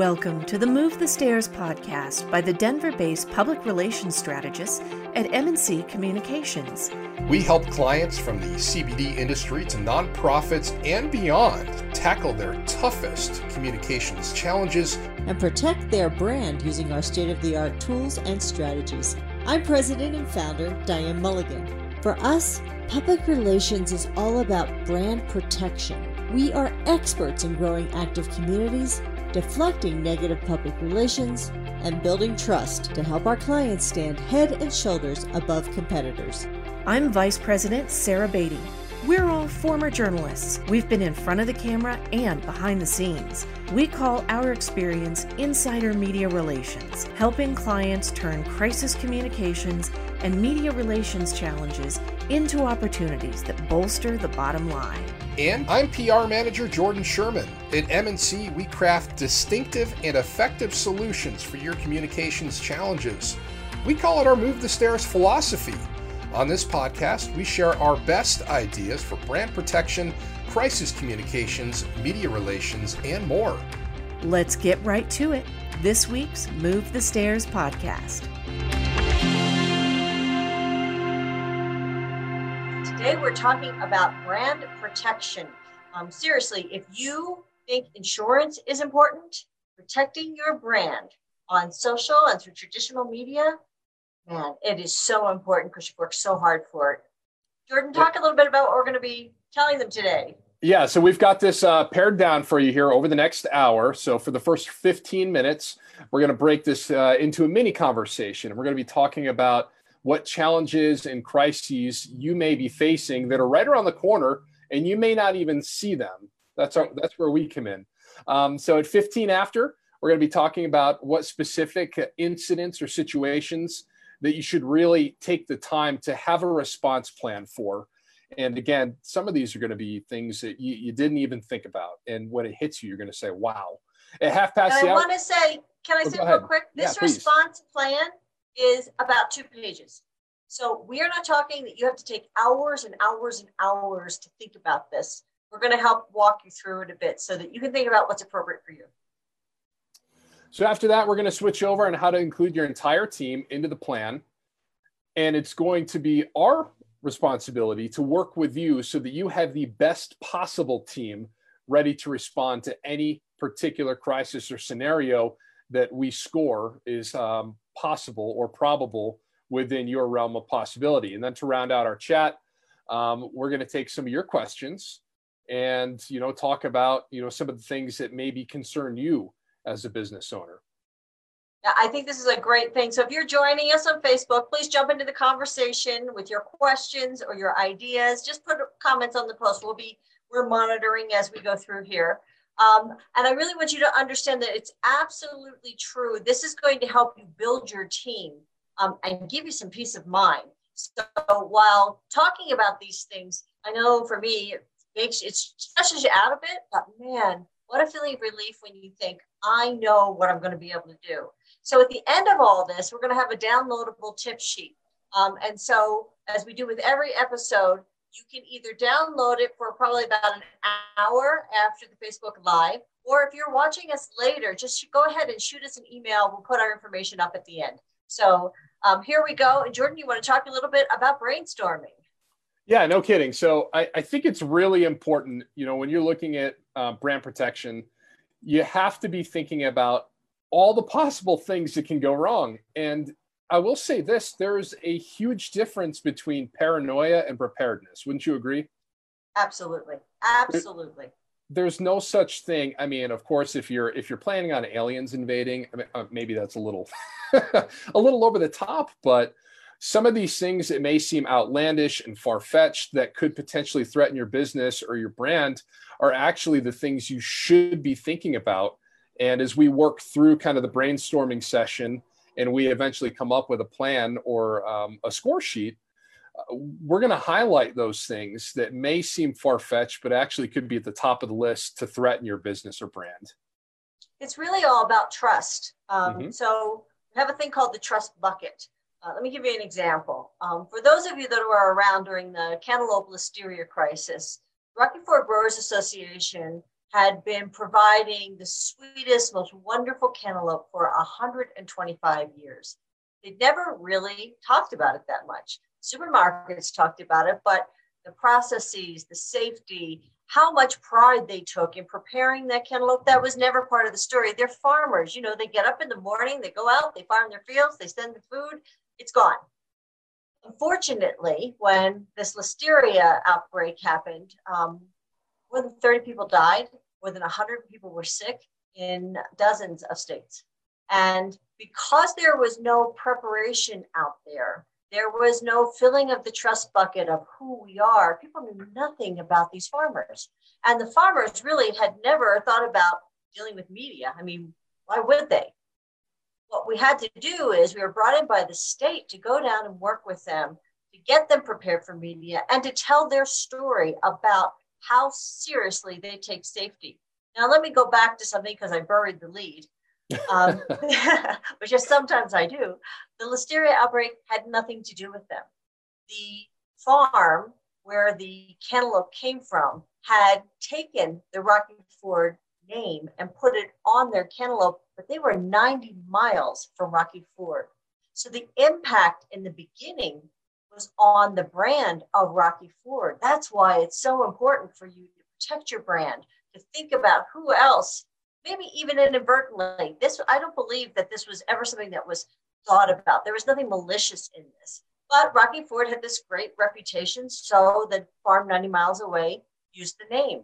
Welcome to the Move the Stairs podcast by the Denver-based public relations strategist at M&C Communications. We help clients from the CBD industry to nonprofits and beyond tackle their toughest communications challenges and protect their brand using our state-of-the-art tools and strategies. I'm president and founder Diane Mulligan. For us, public relations is all about brand protection. We are experts in growing active communities deflecting negative public relations, and building trust to help our clients stand head and shoulders above competitors. I'm Vice President Sarah Beatty. We're all former journalists. We've been in front of the camera and behind the scenes. We call our experience insider media relations, helping clients turn crisis communications and media relations challenges into opportunities that bolster the bottom line. And I'm PR manager Jordan Sherman. At M&C, we craft distinctive and effective solutions for your communications challenges. We call it our Move the Stairs philosophy. On this podcast, we share our best ideas for brand protection, crisis communications, media relations, and more. Let's get right to it. This week's Move the Stairs podcast. Today, we're talking about brand protection. Um, seriously, if you think insurance is important, protecting your brand on social and through traditional media, man, it is so important because you work so hard for it. Jordan, talk a little bit about what we're going to be telling them today. Yeah, so we've got this uh, pared down for you here over the next hour. So for the first 15 minutes, we're going to break this uh, into a mini conversation. We're going to be talking about what challenges and crises you may be facing that are right around the corner and you may not even see them. That's our, that's where we come in. Um, so at 15 after, we're going to be talking about what specific incidents or situations that you should really take the time to have a response plan for. And again, some of these are going to be things that you, you didn't even think about. And when it hits you, you're going to say, wow. At half past and I want to say, can I oh, say real quick? This yeah, response plan is about two pages. So we are not talking that you have to take hours and hours and hours to think about this. We're going to help walk you through it a bit so that you can think about what's appropriate for you. So after that, we're going to switch over on how to include your entire team into the plan. And it's going to be our responsibility to work with you so that you have the best possible team ready to respond to any particular crisis or scenario that we score is um, possible or probable within your realm of possibility. And then to round out our chat, um, we're going to take some of your questions and you know talk about you know some of the things that maybe concern you as a business owner. I think this is a great thing. So if you're joining us on Facebook, please jump into the conversation with your questions or your ideas. Just put comments on the post. We'll be we're monitoring as we go through here. Um, and I really want you to understand that it's absolutely true. This is going to help you build your team um, and give you some peace of mind. So while talking about these things, I know for me, it makes it stresses you out a bit, but man, what a feeling of relief when you think, I know what I'm going to be able to do. So at the end of all this, we're going to have a downloadable tip sheet. Um, and so, as we do with every episode, you can either download it for probably about an hour after the Facebook Live, or if you're watching us later, just go ahead and shoot us an email. We'll put our information up at the end. So um, here we go. And Jordan, you want to talk a little bit about brainstorming? Yeah, no kidding. So I, I think it's really important, you know, when you're looking at uh, brand protection, you have to be thinking about all the possible things that can go wrong. And I will say this there's a huge difference between paranoia and preparedness. Wouldn't you agree? Absolutely. Absolutely. there's no such thing. I mean, of course, if you're if you're planning on aliens invading, I mean, uh, maybe that's a little a little over the top, but some of these things that may seem outlandish and far fetched that could potentially threaten your business or your brand are actually the things you should be thinking about. And as we work through kind of the brainstorming session and we eventually come up with a plan or um, a score sheet, uh, we're going to highlight those things that may seem far fetched, but actually could be at the top of the list to threaten your business or brand. It's really all about trust. Um, mm-hmm. So, we have a thing called the trust bucket. Uh, let me give you an example. Um, for those of you that were around during the cantaloupe listeria crisis, Rocky Ford Growers Association had been providing the sweetest, most wonderful cantaloupe for 125 years. They'd never really talked about it that much. Supermarkets talked about it, but the processes, the safety, how much pride they took in preparing that cantaloupe, that was never part of the story. They're farmers, you know, they get up in the morning, they go out, they farm their fields, they send the food, it's gone. Unfortunately, when this listeria outbreak happened, um, more than 30 people died, more than 100 people were sick in dozens of states. And because there was no preparation out there, there was no filling of the trust bucket of who we are. People knew nothing about these farmers. And the farmers really had never thought about dealing with media. I mean, why would they? What we had to do is we were brought in by the state to go down and work with them to get them prepared for media and to tell their story about how seriously they take safety. Now, let me go back to something because I buried the lead, um, which is sometimes I do. The listeria outbreak had nothing to do with them. The farm where the cantaloupe came from had taken the Rocky Ford name and put it on their cantaloupe, but they were 90 miles from Rocky Ford. So the impact in the beginning was on the brand of Rocky Ford. That's why it's so important for you to protect your brand, to think about who else, maybe even inadvertently. This I don't believe that this was ever something that was thought about. There was nothing malicious in this. But Rocky Ford had this great reputation, so the farm 90 miles away used the name.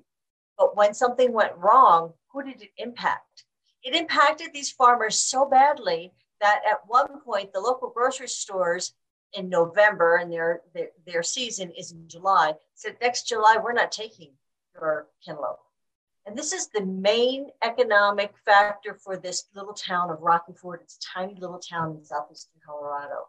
But when something went wrong, who did it impact? It impacted these farmers so badly that at one point the local grocery stores in November and their, their, their season is in July said next July we're not taking your cantaloupe. And this is the main economic factor for this little town of Rocky Ford. It's a tiny little town in southeastern Colorado.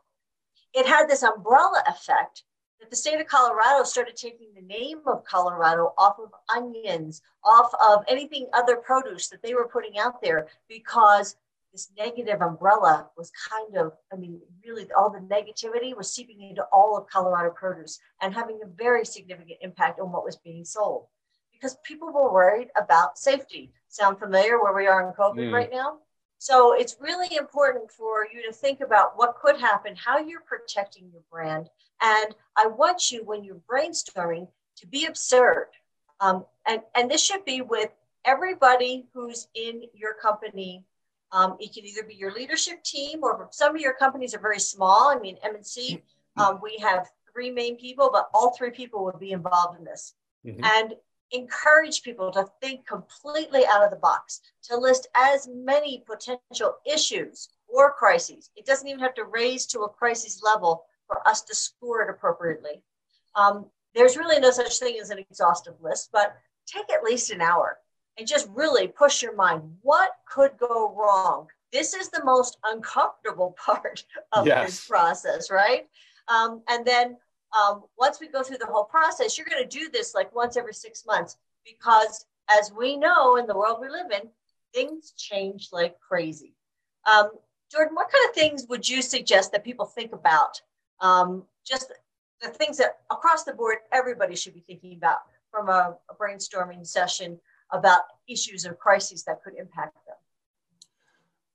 It had this umbrella effect that the state of Colorado started taking the name of Colorado off of onions, off of anything other produce that they were putting out there because this negative umbrella was kind of, I mean, really all the negativity was seeping into all of Colorado produce and having a very significant impact on what was being sold because people were worried about safety. Sound familiar where we are in COVID mm. right now? So it's really important for you to think about what could happen, how you're protecting your brand. And I want you, when you're brainstorming, to be absurd. Um, and, and this should be with everybody who's in your company. Um, it can either be your leadership team or some of your companies are very small. I mean, MNC, um, we have three main people, but all three people would be involved in this. Mm-hmm. And encourage people to think completely out of the box, to list as many potential issues or crises. It doesn't even have to raise to a crisis level for us to score it appropriately. Um, there's really no such thing as an exhaustive list, but take at least an hour and just really push your mind. What could go wrong? This is the most uncomfortable part of yes. this process, right? Um, and then um, once we go through the whole process, you're going to do this like once every six months because, as we know in the world we live in, things change like crazy. Um, Jordan, what kind of things would you suggest that people think about? Um, just the things that across the board everybody should be thinking about from a, a brainstorming session about issues or crises that could impact them.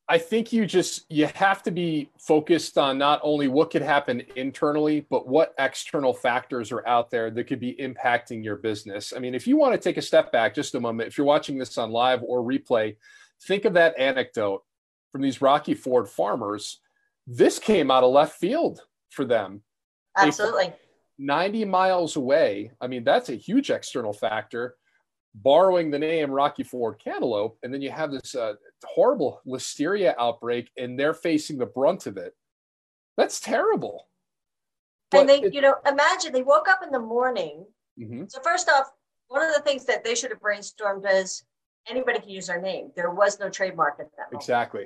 I think you just you have to be focused on not only what could happen internally, but what external factors are out there that could be impacting your business. I mean, if you want to take a step back just a moment, if you're watching this on live or replay, think of that anecdote from these Rocky Ford farmers. This came out of left field for them. Absolutely. 90 miles away. I mean, that's a huge external factor borrowing the name Rocky Ford Cantaloupe, and then you have this uh, horrible listeria outbreak, and they're facing the brunt of it. That's terrible. But and they, it, you know, imagine they woke up in the morning. Mm-hmm. So first off, one of the things that they should have brainstormed is anybody can use our name. There was no trademark at that moment. Exactly.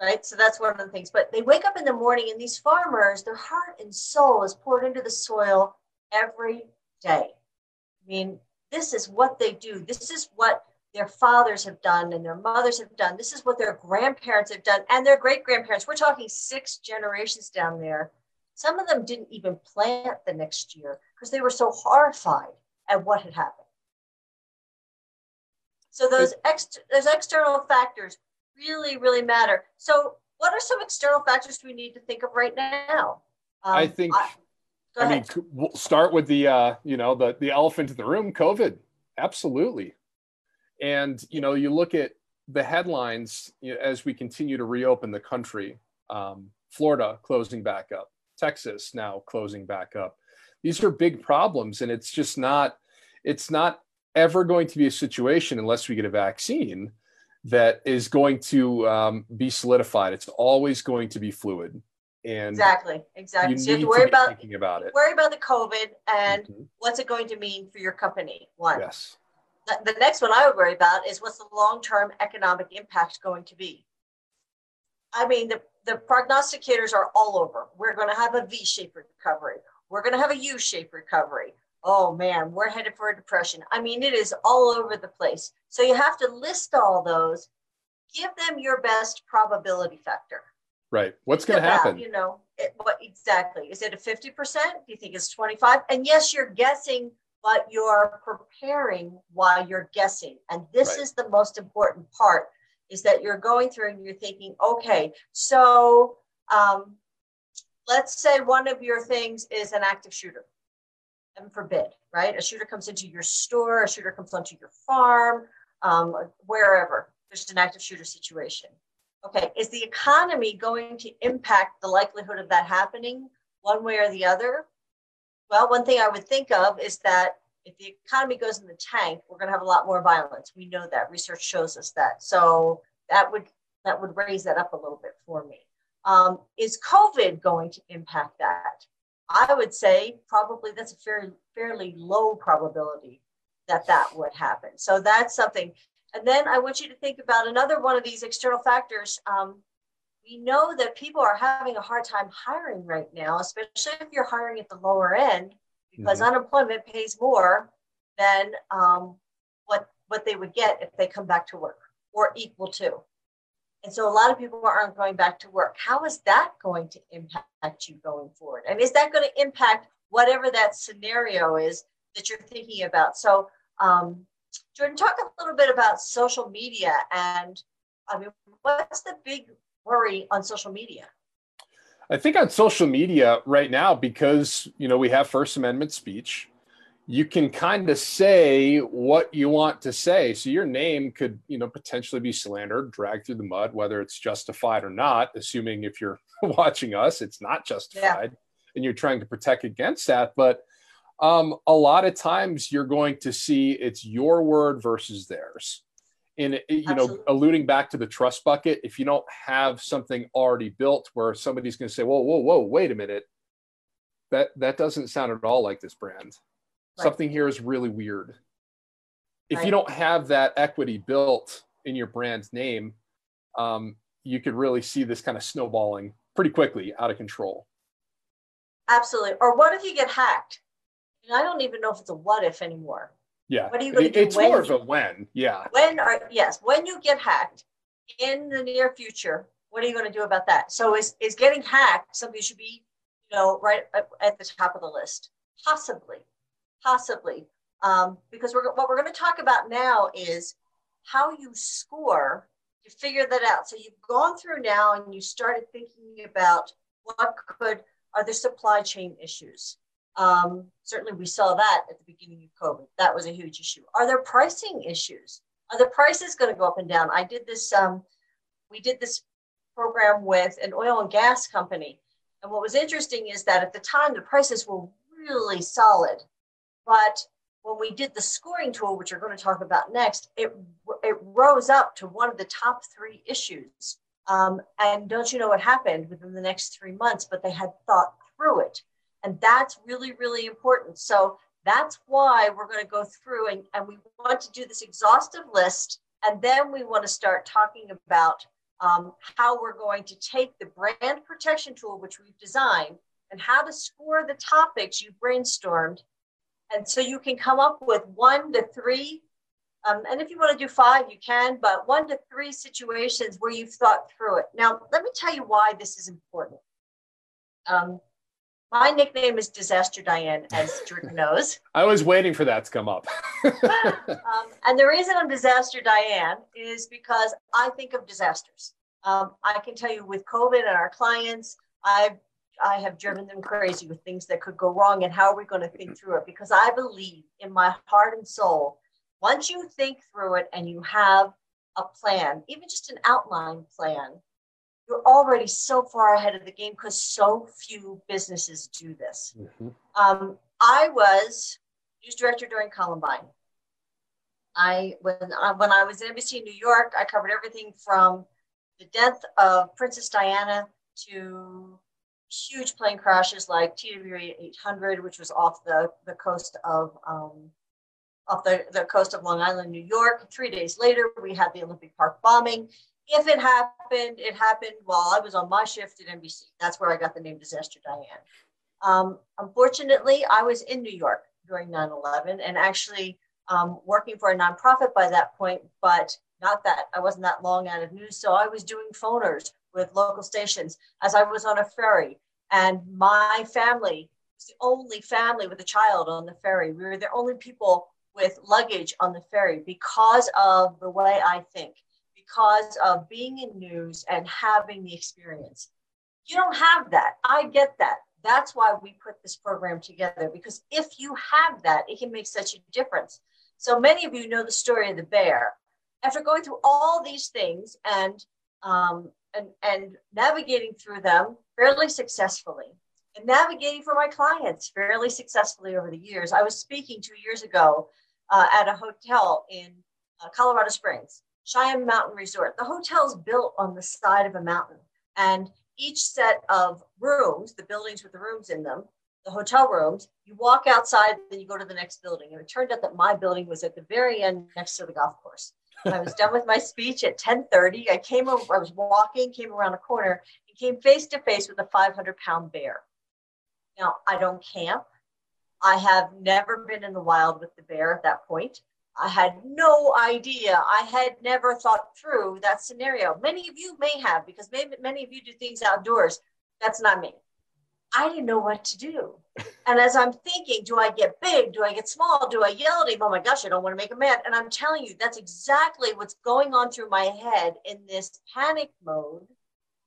Right. So that's one of the things. But they wake up in the morning, and these farmers, their heart and soul is poured into the soil every day. I mean, this is what they do. This is what their fathers have done and their mothers have done. This is what their grandparents have done and their great grandparents. We're talking six generations down there. Some of them didn't even plant the next year because they were so horrified at what had happened. So those ex- those external factors really, really matter. So what are some external factors we need to think of right now? Um, I think. I, I mean, we'll start with the uh, you know the the elephant in the room, COVID. Absolutely, and you know you look at the headlines you know, as we continue to reopen the country. Um, Florida closing back up, Texas now closing back up. These are big problems, and it's just not. It's not ever going to be a situation unless we get a vaccine that is going to um, be solidified. It's always going to be fluid. And exactly, exactly. You so you have to worry to about thinking about it. Worry about the COVID and mm-hmm. what's it going to mean for your company. One. Yes. The, the next one I would worry about is what's the long-term economic impact going to be. I mean, the the prognosticators are all over. We're going to have a V-shaped recovery. We're going to have a U-shaped recovery oh man, we're headed for a depression. I mean, it is all over the place. So you have to list all those, give them your best probability factor. Right. What's going to happen? You know, it, what exactly? Is it a 50%? Do you think it's 25? And yes, you're guessing, but you're preparing while you're guessing. And this right. is the most important part is that you're going through and you're thinking, okay, so um, let's say one of your things is an active shooter heaven forbid, right? A shooter comes into your store, a shooter comes onto your farm, um, wherever there's an active shooter situation. Okay, is the economy going to impact the likelihood of that happening one way or the other? Well, one thing I would think of is that if the economy goes in the tank, we're going to have a lot more violence. We know that research shows us that. So that would that would raise that up a little bit for me. Um, is COVID going to impact that? I would say probably that's a fairly fairly low probability that that would happen. So that's something. And then I want you to think about another one of these external factors. Um, we know that people are having a hard time hiring right now, especially if you're hiring at the lower end, because mm-hmm. unemployment pays more than um, what what they would get if they come back to work or equal to. And so a lot of people aren't going back to work. How is that going to impact you going forward? And is that going to impact whatever that scenario is that you're thinking about? So, um, Jordan, talk a little bit about social media and I mean, what's the big worry on social media? I think on social media right now, because you know we have First Amendment speech, you can kind of say what you want to say. So your name could, you know, potentially be slandered, dragged through the mud, whether it's justified or not, assuming if you're watching us, it's not justified yeah. and you're trying to protect against that. But um, a lot of times you're going to see it's your word versus theirs. And, you Absolutely. know, alluding back to the trust bucket, if you don't have something already built where somebody's going to say, whoa, whoa, whoa, wait a minute, that, that doesn't sound at all like this brand right. something here is really weird. If right. you don't have that equity built in your brand's name, um, you could really see this kind of snowballing pretty quickly out of control. Absolutely. Or what if you get hacked? I don't even know if it's a what if anymore. Yeah. What are you going to do? It's more of a when. Yeah. When are yes, when you get hacked in the near future, what are you going to do about that? So is is getting hacked something you should be, you know, right at the top of the list? Possibly. Possibly, um, because we're, what we're going to talk about now is how you score to figure that out. So you've gone through now and you started thinking about what could, are there supply chain issues? Um, certainly we saw that at the beginning of COVID. That was a huge issue. Are there pricing issues? Are the prices going to go up and down? I did this, um, we did this program with an oil and gas company. And what was interesting is that at the time, the prices were really solid. But when we did the scoring tool, which we're going to talk about next, it, it rose up to one of the top three issues. Um, and don't you know what happened within the next three months? But they had thought through it. And that's really, really important. So that's why we're going to go through and, and we want to do this exhaustive list. And then we want to start talking about um, how we're going to take the brand protection tool, which we've designed, and how to score the topics you brainstormed and so you can come up with one to three, um, and if you want to do five, you can, but one to three situations where you've thought through it. Now, let me tell you why this is important. Um, My nickname is Disaster Diane, as Jordan knows. I was waiting for that to come up. um, and the reason I'm Disaster Diane is because I think of disasters. Um, I can tell you with COVID and our clients, I've I have driven them crazy with things that could go wrong and how are we going to think through it? Because I believe in my heart and soul, once you think through it and you have a plan, even just an outline plan, you're already so far ahead of the game because so few businesses do this. Mm-hmm. Um, I was news director during Columbine. I when uh, when I was at NBC New York, I covered everything from the death of Princess Diana to huge plane crashes like TWA 800, which was off the, the coast of um, off the, the coast of Long Island, New York. Three days later, we had the Olympic Park bombing. If it happened, it happened while I was on my shift at NBC. That's where I got the name Disaster Diane. Um, unfortunately, I was in New York during 9 11 and actually um, working for a nonprofit by that point, but not that I wasn't that long out of news. So I was doing phoners with local stations as I was on a ferry. And my family was the only family with a child on the ferry. We were the only people with luggage on the ferry because of the way I think, because of being in news and having the experience. You don't have that. I get that. That's why we put this program together because if you have that, it can make such a difference. So many of you know the story of the bear. After going through all these things and um, and, and navigating through them fairly successfully and navigating for my clients fairly successfully over the years. I was speaking two years ago uh, at a hotel in uh, Colorado Springs, Cheyenne Mountain Resort. The hotel's built on the side of a mountain, and each set of rooms, the buildings with the rooms in them, the hotel rooms, you walk outside, then you go to the next building. And it turned out that my building was at the very end next to the golf course. I was done with my speech at 10:30. I came over, I was walking, came around a corner, and came face to face with a 500 pound bear. Now, I don't camp. I have never been in the wild with the bear at that point. I had no idea. I had never thought through that scenario. Many of you may have, because maybe many of you do things outdoors. That's not me. I didn't know what to do. And as I'm thinking, do I get big? Do I get small? Do I yell at him? Oh my gosh, I don't want to make him mad. And I'm telling you, that's exactly what's going on through my head in this panic mode.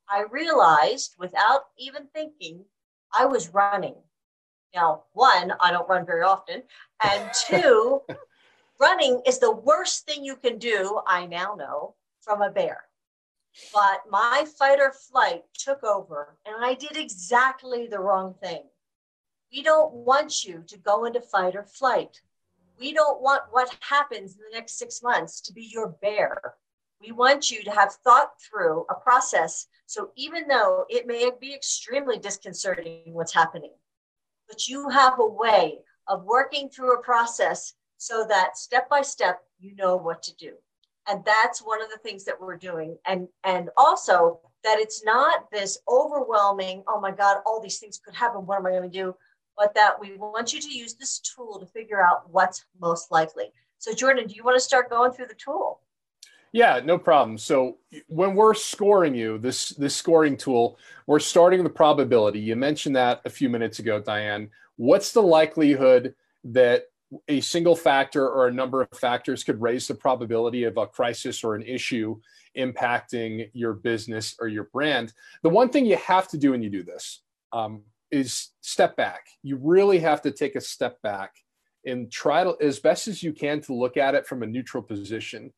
I realized without even thinking, I was running. Now, one, I don't run very often. And two, running is the worst thing you can do, I now know, from a bear. But my fight or flight took over, and I did exactly the wrong thing. We don't want you to go into fight or flight. We don't want what happens in the next six months to be your bear. We want you to have thought through a process. So even though it may be extremely disconcerting what's happening, but you have a way of working through a process so that step by step, you know what to do. And that's one of the things that we're doing. And and also that it's not this overwhelming oh my god all these things could happen. What am i going to do? But that we want you to use this tool to figure out what's most likely. So jordan do you want to start going through the tool? Yeah no problem. So when we're scoring you this this scoring tool we're starting the probability. You mentioned that a few minutes ago diane. What's the likelihood that a single factor or a number of factors could raise the probability of a crisis or an issue impacting your business or your brand. The one thing you have to do when you do this um, is step back. You really have to take a step back and try to, as best as you can, to look at it from a neutral position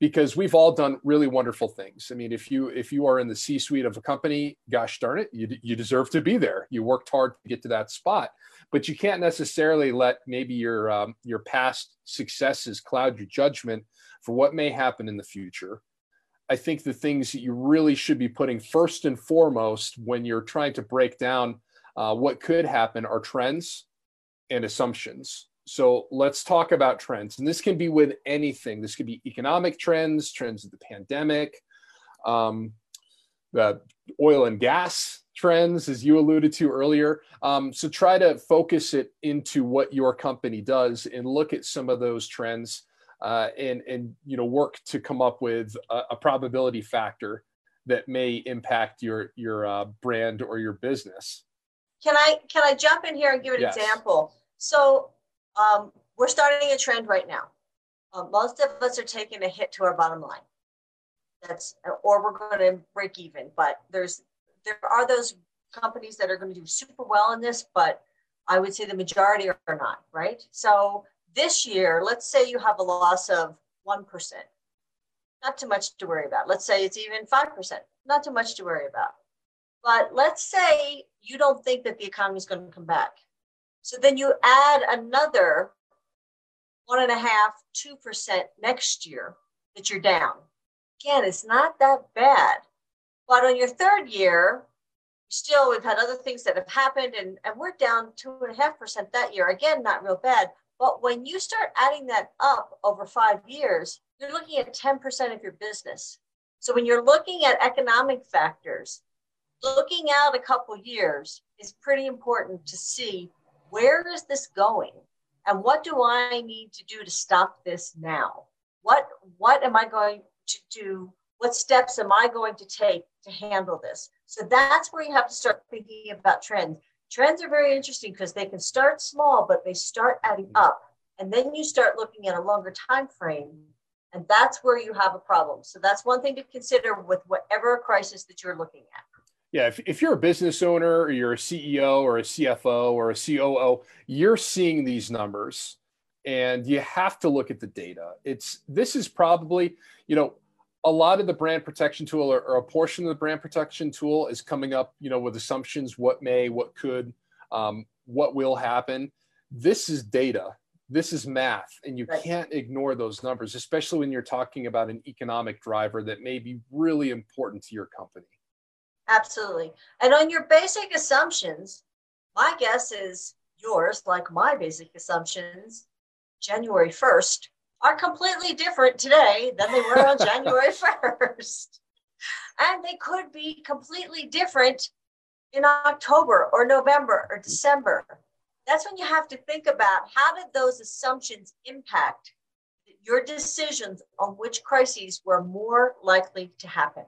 because we've all done really wonderful things. I mean, if you if you are in the C-suite of a company, gosh darn it, you you deserve to be there. You worked hard to get to that spot, but you can't necessarily let maybe your um, your past successes cloud your judgment for what may happen in the future. I think the things that you really should be putting first and foremost when you're trying to break down uh, what could happen are trends and assumptions so let's talk about trends. And this can be with anything. This could be economic trends, trends of the pandemic, um, the oil and gas trends, as you alluded to earlier. Um, so try to focus it into what your company does and look at some of those trends uh, and, and you know work to come up with a, a probability factor that may impact your, your uh, brand or your business. Can I can I jump in here and give an yes. example? So um, we're starting a trend right now. Uh, most of us are taking a hit to our bottom line. That's or we're going to break even. But there's there are those companies that are going to do super well in this, but I would say the majority are not, right? So this year, let's say you have a loss of 1%. Not too much to worry about. Let's say it's even 5%. Not too much to worry about. But let's say you don't think that the economy is going to come back. So then you add another one and a half, two percent next year that you're down. Again, it's not that bad. But on your third year, still we've had other things that have happened and, and we're down two and a half percent that year. Again, not real bad. But when you start adding that up over five years, you're looking at 10% of your business. So when you're looking at economic factors, looking out a couple years is pretty important to see where is this going and what do I need to do to stop this now? What what am I going to do? What steps am I going to take to handle this? So that's where you have to start thinking about trends. Trends are very interesting because they can start small, but they start adding mm-hmm. up. And then you start looking at a longer time frame and that's where you have a problem. So that's one thing to consider with whatever crisis that you're looking at. Yeah, if, if you're a business owner or you're a CEO or a CFO or a COO, you're seeing these numbers and you have to look at the data. It's this is probably, you know, a lot of the brand protection tool or, or a portion of the brand protection tool is coming up, you know, with assumptions, what may, what could, um, what will happen. This is data this is math and you right. can't ignore those numbers especially when you're talking about an economic driver that may be really important to your company absolutely and on your basic assumptions my guess is yours like my basic assumptions january 1st are completely different today than they were on january 1st and they could be completely different in october or november or december that's when you have to think about how did those assumptions impact your decisions on which crises were more likely to happen.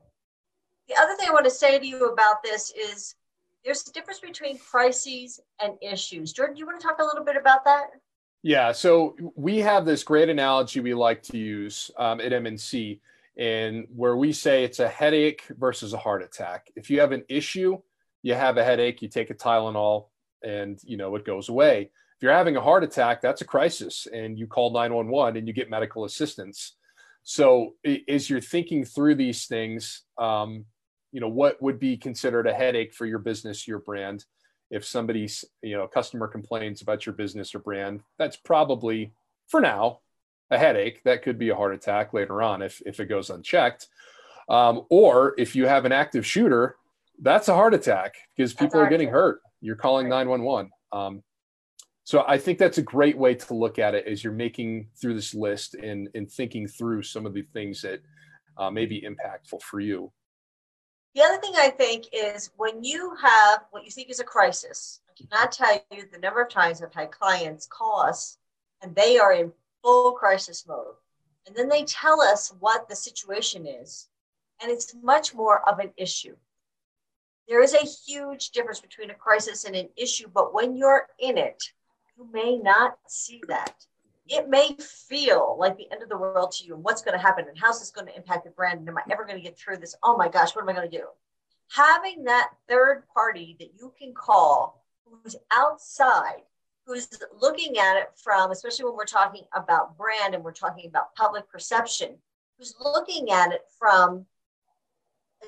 The other thing I want to say to you about this is there's a difference between crises and issues. Jordan, do you want to talk a little bit about that? Yeah, so we have this great analogy we like to use um, at MNC, and where we say it's a headache versus a heart attack. If you have an issue, you have a headache, you take a Tylenol, and you know it goes away if you're having a heart attack that's a crisis and you call 911 and you get medical assistance so as you're thinking through these things um, you know what would be considered a headache for your business your brand if somebody's you know a customer complains about your business or brand that's probably for now a headache that could be a heart attack later on if, if it goes unchecked um, or if you have an active shooter that's a heart attack because people are getting hurt you're calling 911. Um, so I think that's a great way to look at it as you're making through this list and, and thinking through some of the things that uh, may be impactful for you. The other thing I think is when you have what you think is a crisis, I cannot tell you the number of times I've had clients call us and they are in full crisis mode. And then they tell us what the situation is. And it's much more of an issue. There is a huge difference between a crisis and an issue, but when you're in it, you may not see that. It may feel like the end of the world to you and what's going to happen and how's this going to impact your brand and am I ever going to get through this? Oh my gosh, what am I going to do? Having that third party that you can call who's outside, who's looking at it from, especially when we're talking about brand and we're talking about public perception, who's looking at it from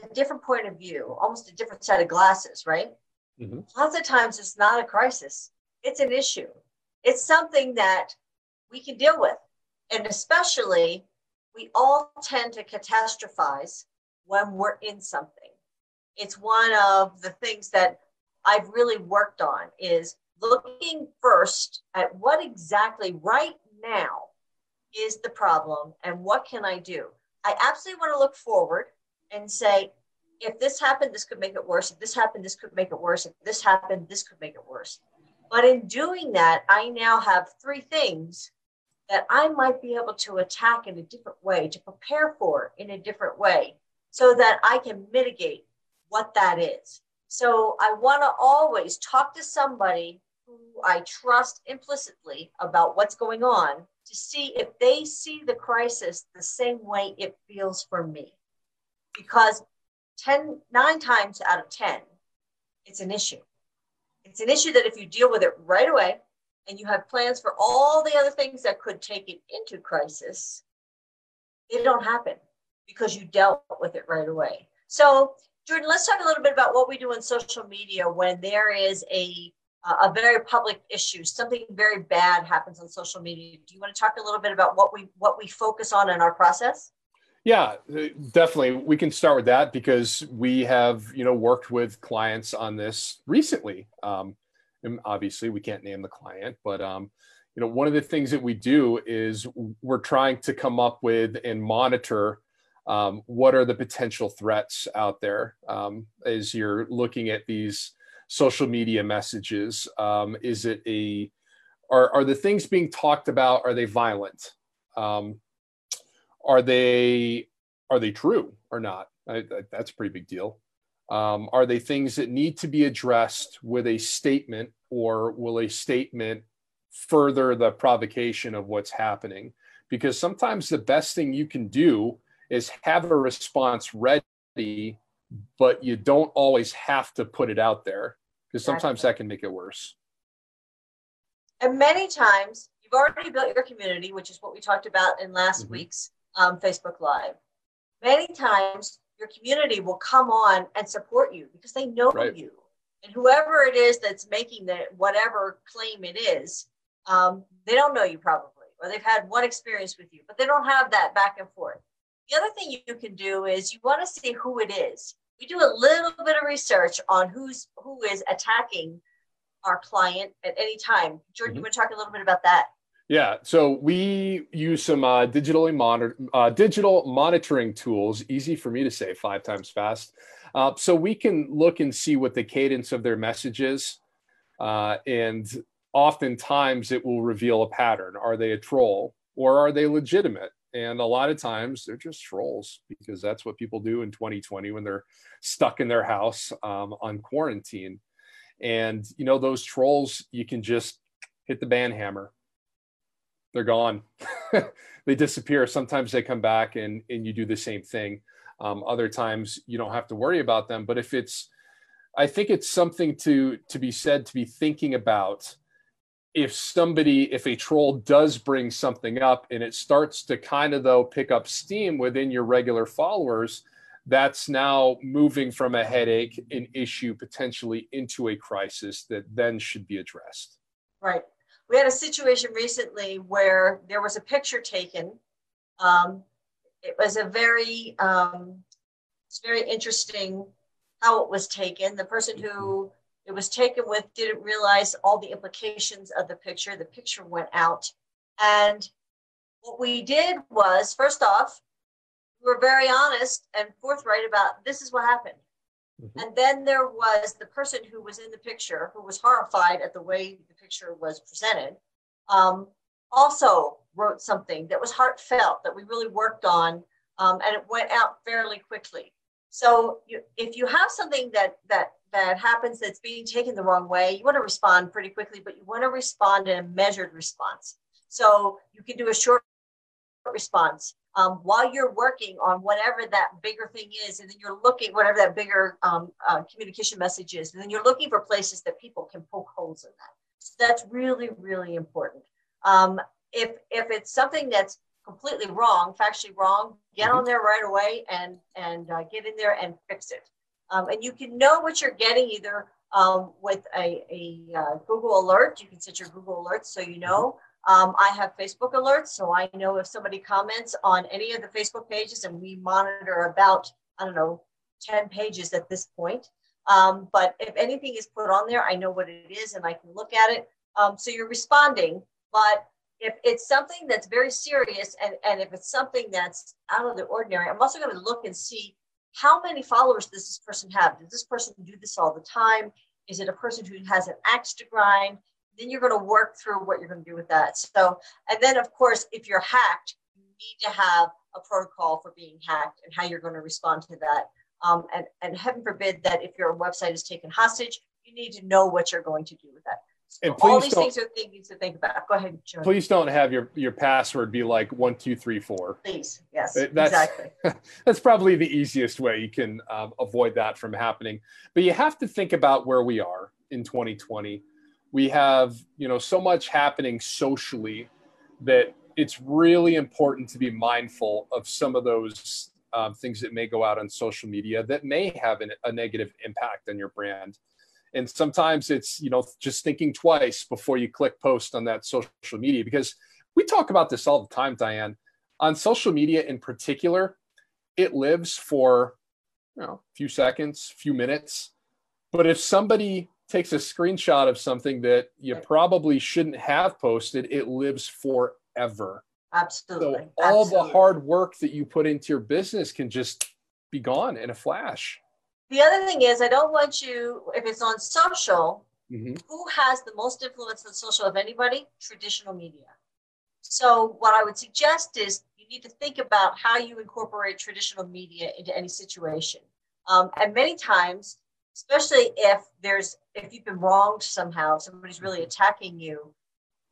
a different point of view, almost a different set of glasses, right? Mm-hmm. Lots of times it's not a crisis, it's an issue. It's something that we can deal with. And especially, we all tend to catastrophize when we're in something. It's one of the things that I've really worked on is looking first at what exactly right now is the problem and what can I do? I absolutely want to look forward and say, if this happened, this could make it worse. If this happened, this could make it worse. If this happened, this could make it worse. But in doing that, I now have three things that I might be able to attack in a different way, to prepare for in a different way, so that I can mitigate what that is. So I want to always talk to somebody who I trust implicitly about what's going on to see if they see the crisis the same way it feels for me. Because 10, nine times out of 10, it's an issue. It's an issue that if you deal with it right away and you have plans for all the other things that could take it into crisis, it don't happen because you dealt with it right away. So, Jordan, let's talk a little bit about what we do in social media when there is a a very public issue, something very bad happens on social media. Do you want to talk a little bit about what we what we focus on in our process? Yeah, definitely. We can start with that because we have, you know, worked with clients on this recently. Um, and obviously, we can't name the client, but um, you know, one of the things that we do is we're trying to come up with and monitor um, what are the potential threats out there um, as you're looking at these social media messages. Um, is it a are are the things being talked about are they violent? Um, are they are they true or not? I, I, that's a pretty big deal. Um, are they things that need to be addressed with a statement, or will a statement further the provocation of what's happening? Because sometimes the best thing you can do is have a response ready, but you don't always have to put it out there because sometimes that can make it worse. And many times you've already built your community, which is what we talked about in last mm-hmm. week's um, Facebook Live. Many times your community will come on and support you because they know right. you. And whoever it is that's making the whatever claim it is, um, they don't know you probably, or they've had one experience with you, but they don't have that back and forth. The other thing you can do is you want to see who it is. We do a little bit of research on who's who is attacking our client at any time. Jordan, mm-hmm. you want to talk a little bit about that? Yeah, so we use some uh, digitally monitor, uh, digital monitoring tools. Easy for me to say five times fast. Uh, so we can look and see what the cadence of their message is, uh, and oftentimes it will reveal a pattern. Are they a troll or are they legitimate? And a lot of times they're just trolls because that's what people do in 2020 when they're stuck in their house um, on quarantine. And, you know, those trolls, you can just hit the ban hammer. They're gone. they disappear. Sometimes they come back and, and you do the same thing. Um, other times you don't have to worry about them. But if it's, I think it's something to to be said to be thinking about if somebody if a troll does bring something up and it starts to kind of though pick up steam within your regular followers that's now moving from a headache an issue potentially into a crisis that then should be addressed right we had a situation recently where there was a picture taken um, it was a very um, it's very interesting how it was taken the person who it was taken with, didn't realize all the implications of the picture. The picture went out. And what we did was, first off, we were very honest and forthright about this is what happened. Mm-hmm. And then there was the person who was in the picture who was horrified at the way the picture was presented, um, also wrote something that was heartfelt that we really worked on, um, and it went out fairly quickly. So you, if you have something that that that happens that's being taken the wrong way, you want to respond pretty quickly, but you want to respond in a measured response. So you can do a short response um, while you're working on whatever that bigger thing is, and then you're looking whatever that bigger um, uh, communication message is, and then you're looking for places that people can poke holes in that. So that's really, really important. Um, if if it's something that's completely wrong, factually wrong, get mm-hmm. on there right away and and uh, get in there and fix it. Um, and you can know what you're getting either um, with a, a uh, Google alert. You can set your Google alerts so you know. Um, I have Facebook alerts, so I know if somebody comments on any of the Facebook pages, and we monitor about, I don't know, 10 pages at this point. Um, but if anything is put on there, I know what it is and I can look at it. Um, so you're responding. But if it's something that's very serious and, and if it's something that's out of the ordinary, I'm also going to look and see how many followers does this person have? Does this person do this all the time? Is it a person who has an axe to grind? Then you're going to work through what you're going to do with that. So, and then of course, if you're hacked, you need to have a protocol for being hacked and how you're going to respond to that. Um, and, and heaven forbid that if your website is taken hostage, you need to know what you're going to do with that. So And all these things are things to think about. Go ahead. Please don't have your your password be like one two three four. Please. Yes, That's- exactly. That's probably the easiest way you can um, avoid that from happening. But you have to think about where we are in 2020. We have you know so much happening socially that it's really important to be mindful of some of those um, things that may go out on social media that may have an, a negative impact on your brand. And sometimes it's you know just thinking twice before you click post on that social media because we talk about this all the time, Diane. On social media in particular, it lives for you know a few seconds, few minutes. But if somebody takes a screenshot of something that you probably shouldn't have posted, it lives forever. Absolutely. So all Absolutely. the hard work that you put into your business can just be gone in a flash. The other thing is, I don't want you, if it's on social, Mhm. who has the most influence on social of anybody? Traditional media. So, what I would suggest is you need to think about how you incorporate traditional media into any situation. Um, and many times, especially if there's if you've been wronged somehow, somebody's really attacking you,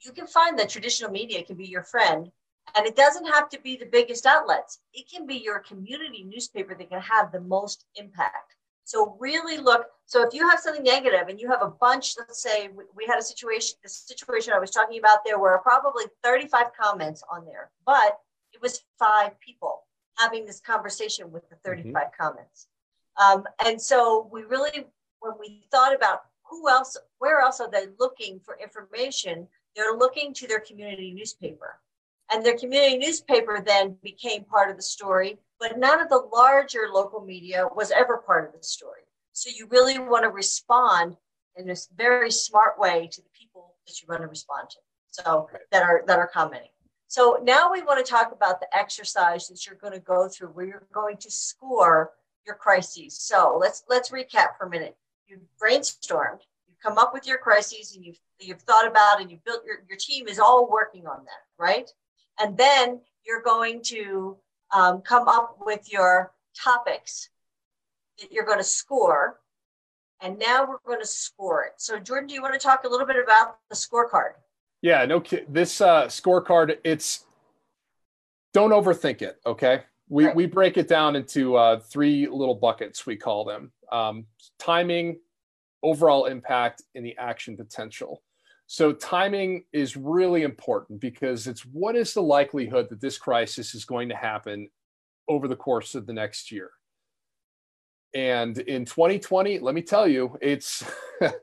you can find that traditional media can be your friend. And it doesn't have to be the biggest outlets. It can be your community newspaper that can have the most impact. So really look. So if you have something negative and you have a bunch, let's say we, had a situation, the situation I was talking about, there were probably 35 comments on there, but it was five people having this conversation with the mm-hmm. 35 comments. Um, and so we really, when we thought about who else, where else are they looking for information, they're looking to their community newspaper. And their community newspaper then became part of the story, but none of the larger local media was ever part of the story. So you really want to respond in this very smart way to the people that you want to respond to. So that are that are commenting. So now we want to talk about the exercise that you're going to go through where you're going to score your crises. So let's let's recap for a minute. You've brainstormed, you've come up with your crises and you've you've thought about and you've built your, your team is all working on that, right? And then you're going to um, come up with your topics that you're going to score. And now we're going to score it. So, Jordan, do you want to talk a little bit about the scorecard? Yeah, no. This uh, scorecard, it's don't overthink it. Okay, we Right. we break it down into uh, three little buckets. We call them um, timing, overall impact, and the action potential. So timing is really important because it's what is the likelihood that this crisis is going to happen over the course of the next year. And in 2020, let me tell you, it's it,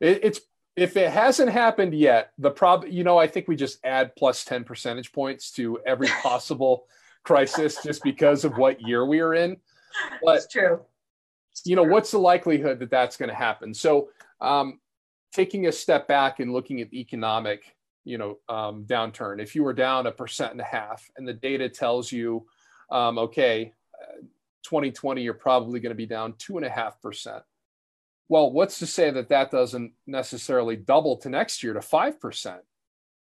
it's if it hasn't happened yet, the prob you know, I think we just add plus 10 percentage points to every possible crisis just because of what year we are in. But it's true. you know, what's the likelihood that that's going to happen? So, um, taking a step back and looking at the economic, you know, um, downturn. If you were down a percent and a half, and the data tells you, um, okay, uh, 2020, you're probably going to be down two and a half percent. Well, what's to say that that doesn't necessarily double to next year to five percent?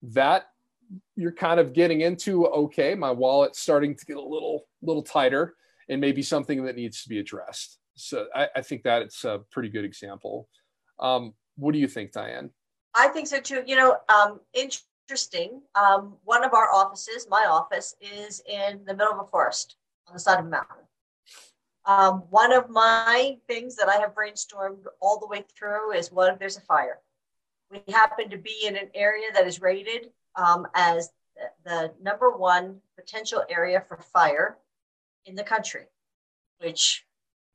That you're kind of getting into okay, my wallet's starting to get a little little tighter, and maybe something that needs to be addressed. So I, I think that it's a pretty good example. Um, what do you think, Diane? I think so too. You know, um, interesting. Um, one of our offices, my office, is in the middle of a forest on the side of a mountain. Um, one of my things that I have brainstormed all the way through is what if there's a fire? We happen to be in an area that is rated um, as the, number one potential area for fire in the country, which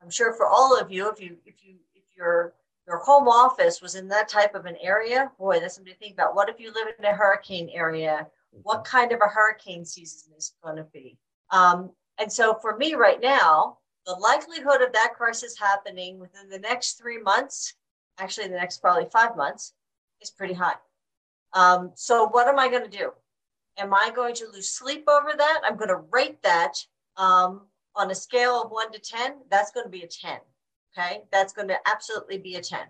I'm sure for all of you, if you if you if your your home office was in that type of an area, boy, that's something to think about. What if you live in a hurricane area? What kind of a hurricane season is going to be? Um, and so for me right now, the likelihood of that crisis happening within the next three months, actually the next probably five months, is pretty high. Um, so what am I going to do? Am I going to lose sleep over that? I'm going to rate that um, on a scale of one to 10. That's going to be a 10. Okay. That's going to absolutely be a 10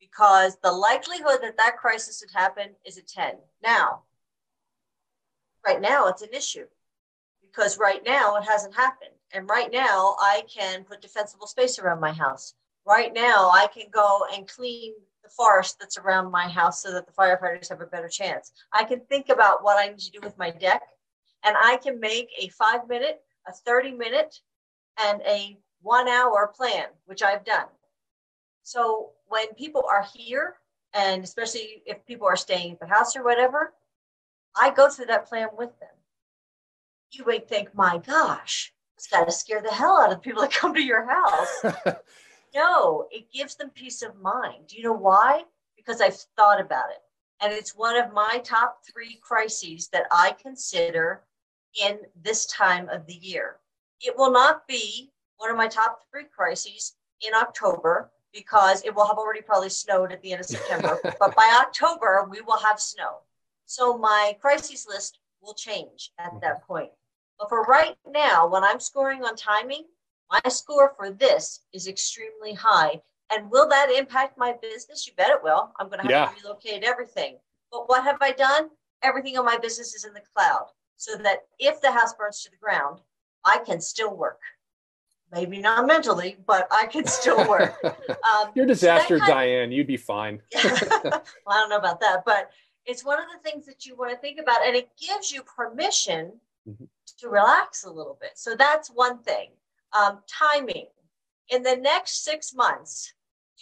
because the likelihood that that crisis would happen is a 10. Now, right now it's an issue because right now it hasn't happened. And right now, I can put defensible space around my house. Right now, I can go and clean the forest that's around my house so that the firefighters have a better chance. I can think about what I need to do with my deck, and I can make a five minute, a 30 minute, and a one hour plan, which I've done. So when people are here, and especially if people are staying at the house or whatever, I go through that plan with them. You may think, my gosh, it's got to scare the hell out of the people that come to your house. no, it gives them peace of mind. Do you know why? Because I've thought about it. And it's one of my top three crises that I consider in this time of the year. It will not be one of my top three crises in October because it will have already probably snowed at the end of September. but by October, we will have snow. So my crises list will change at that mm-hmm. point. But for right now, when I'm scoring on timing, my score for this is extremely high. And will that impact my business? You bet it will. I'm going to have yeah. to relocate everything. But what have I done? Everything on my business is in the cloud so that if the house burns to the ground, I can still work. Maybe not mentally, but I can still work. Um, You're disaster, so Diane. Of, You'd be fine. well, I don't know about that, but it's one of the things that you want to think about, and it gives you permission mm-hmm. to relax a little bit. So that's one thing. Um, timing. In the next six months,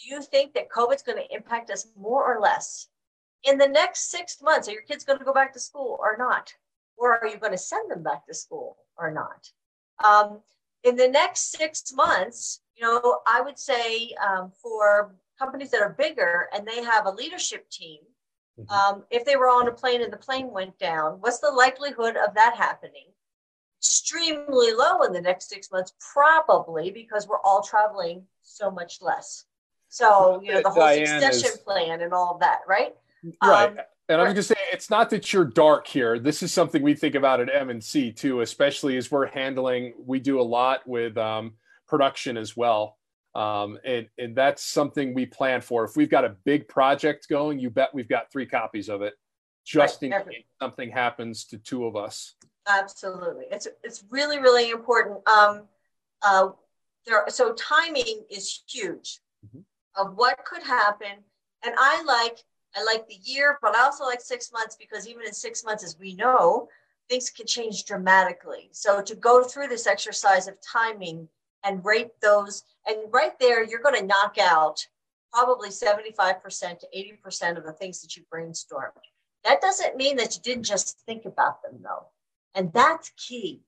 do you think that COVID's going to impact us more or less? In the next six months, are your kids going to go back to school or not? Or are you going to send them back to school or not? Um, in the next six months, you know, I would say um, for companies that are bigger and they have a leadership team, mm-hmm. um, if they were on a plane and the plane went down, what's the likelihood of that happening? Extremely low in the next six months, probably because we're all traveling so much less. So, you know, the whole Diane succession is, plan and all of that, right? Right. Um, and I'm just saying, it's not that you're dark here. This is something we think about at M&C too, especially as we're handling. We do a lot with um, production as well, um, and and that's something we plan for. If we've got a big project going, you bet we've got three copies of it, just right. in case something happens to two of us. Absolutely, it's it's really really important. Um, uh, there, so timing is huge mm-hmm. of what could happen, and I like I like the year, but I also like six months because even in six months, as we know, things can change dramatically. So to go through this exercise of timing and rate those, and right there, you're going to knock out probably 75% to 80% of the things that you brainstormed. That doesn't mean that you didn't just think about them though. And that's key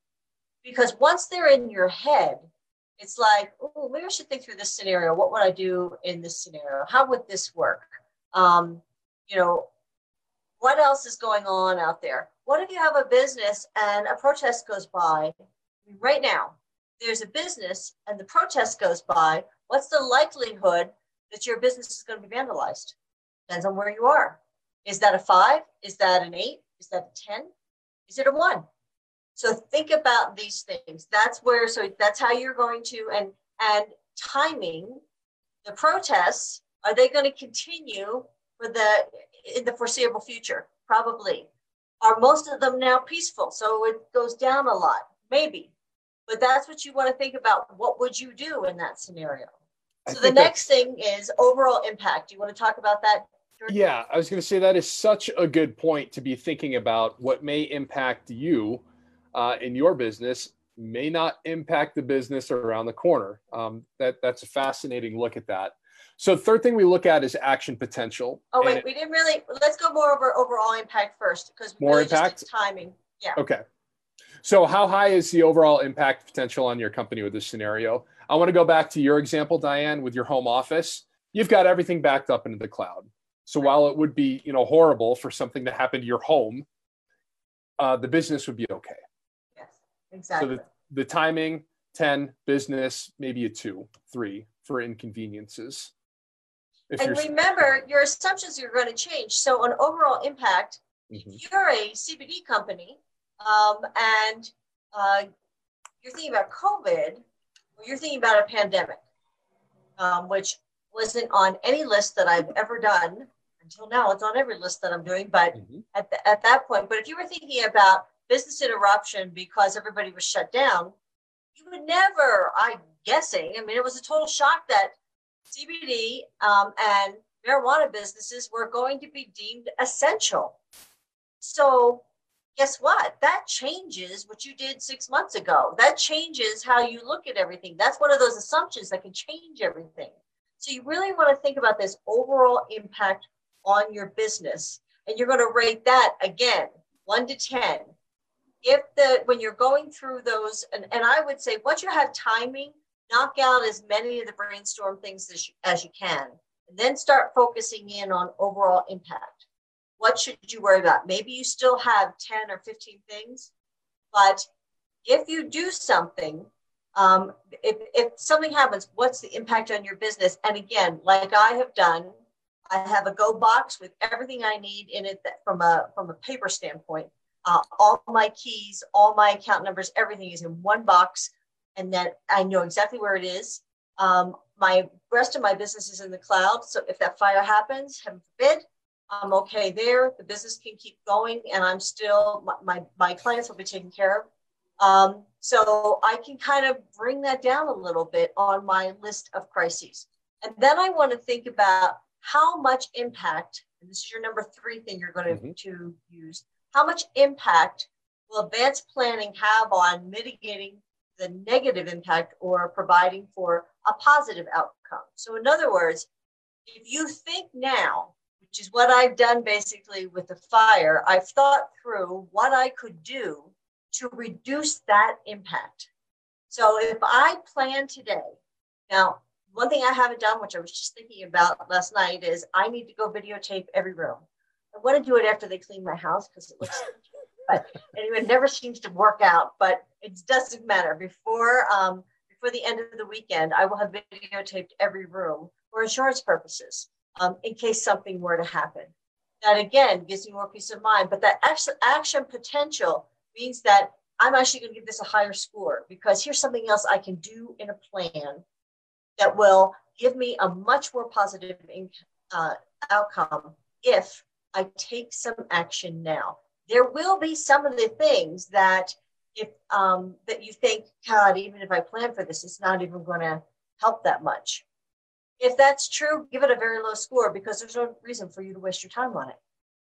because once they're in your head, it's like, oh, maybe I should think through this scenario. What would I do in this scenario? How would this work? Um, you know, what else is going on out there? What if you have a business and a protest goes by? Right now, there's a business and the protest goes by. What's the likelihood that your business is going to be vandalized? Depends on where you are. Is that a five? Is that an eight? Is that a 10? Is it a one? So think about these things. That's where, so that's how you're going to, and, and timing the protests, are they going to continue for the in the foreseeable future? Probably. Are most of them now peaceful? So it goes down a lot, maybe. But that's what you want to think about. What would you do in that scenario? So the next thing is overall impact. Do you want to talk about that? Jordan? Yeah, I was going to say that is such a good point to be thinking about. What may impact you uh, in your business may not impact the business around the corner. Um, that that's a fascinating look at that. So third thing we look at is action potential. Oh wait, we didn't really. Let's go more over overall impact first because more really impact timing. Yeah. Okay. So how high is the overall impact potential on your company with this scenario? I want to go back to your example, Diane, with your home office. You've got everything backed up into the cloud. So while it would be, you know, horrible for something to happen to your home, uh, the business would be okay. Exactly. So the, the timing, 10, business, maybe a two, three for inconveniences and remember, your assumptions are going to change. So, on overall impact, mm-hmm. if you're a CBD company um, and uh, you're thinking about COVID, you're thinking about a pandemic, um, which wasn't on any list that I've ever done until now. It's on every list that I'm doing, but mm-hmm. at, the, at that point, but if you were thinking about business interruption because everybody was shut down, you would never, I'm guessing, I mean, it was a total shock that CBD um, and marijuana businesses were going to be deemed essential. So, guess what? That changes what you did six months ago. That changes how you look at everything. That's one of those assumptions that can change everything. So, you really want to think about this overall impact on your business. And you're going to rate that again, one to 10. If the, when you're going through those, and, and I would say once you have timing, knock out as many of the brainstorm things as you, as you can, and then start focusing in on overall impact. What should you worry about? Maybe you still have 10 or 15 things, but if you do something, um, if, if something happens, what's the impact on your business? And again, like I have done, I have a go box with everything I need in it that, from a from a paper standpoint. Uh, all my keys, all my account numbers, everything is in one box and then I know exactly where it is. Um, my rest of my business is in the cloud. So if that fire happens, heaven forbid, I'm okay there. The business can keep going, and I'm still my my, my clients will be taken care of. Um, so I can kind of bring that down a little bit on my list of crises. And then I want to think about how much impact, and this is your number three thing you're going to, mm-hmm. to use, how much impact will advanced planning have on mitigating the negative impact or providing for a positive outcome. So, in other words, if you think now, which is what I've done basically with the fire, I've thought through what I could do to reduce that impact. So, if I plan today, now, one thing I haven't done, which I was just thinking about last night, is I need to go videotape every room. I want to do it after they clean my house because it looks but anyway, it never seems to work out. But it doesn't matter. Before um, before the end of the weekend, I will have videotaped every room for insurance purposes, um, in case something were to happen. That again gives me more peace of mind. But that action, action potential means that I'm actually going to give this a higher score because here's something else I can do in a plan that will give me a much more positive uh, outcome if I take some action now there will be some of the things that if um, that you think, God, even if I plan for this, it's not even going to help that much. If that's true, give it a very low score because there's no reason for you to waste your time on it.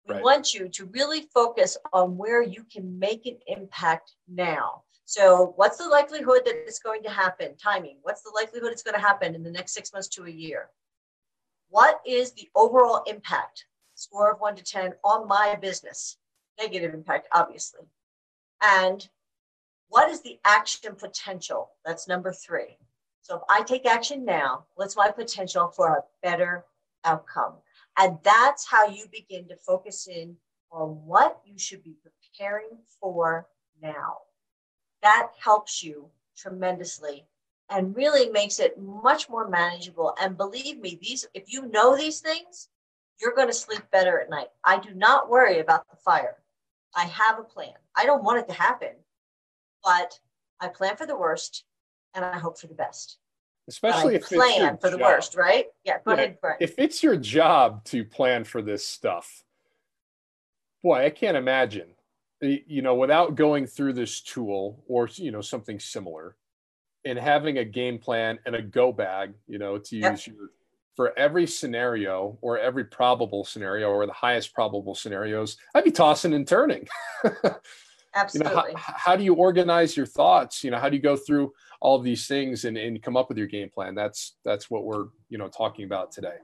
We right. want you to really focus on where you can make an impact now. So, what's the likelihood that it's going to happen? Timing. What's the likelihood it's going to happen in the next six months to a year? What is the overall impact, score of one to 10, on my business? negative impact, obviously. And what is the action potential? That's number three. So if I take action now, what's my potential for a better outcome? And that's how you begin to focus in on what you should be preparing for now. That helps you tremendously and really makes it much more manageable. And believe me, these if you know these things, you're going to sleep better at night. I do not worry about the fire. I have a plan. I don't want it to happen, but I plan for the worst and I hope for the best. Especially if plan for the worst, right? Yeah, go yeah, ahead. If it's your job to plan for this stuff, boy, I can't imagine. You know, without going through this tool or you know something similar, and having a game plan and a go bag, you know, to yep. use your for every scenario or every probable scenario or the highest probable scenarios, I'd be tossing and turning. Absolutely. You know, how, how, do you organize your thoughts? You know, how do you go through all of these things and, and come up with your game plan? That's that's what we're you know talking about today.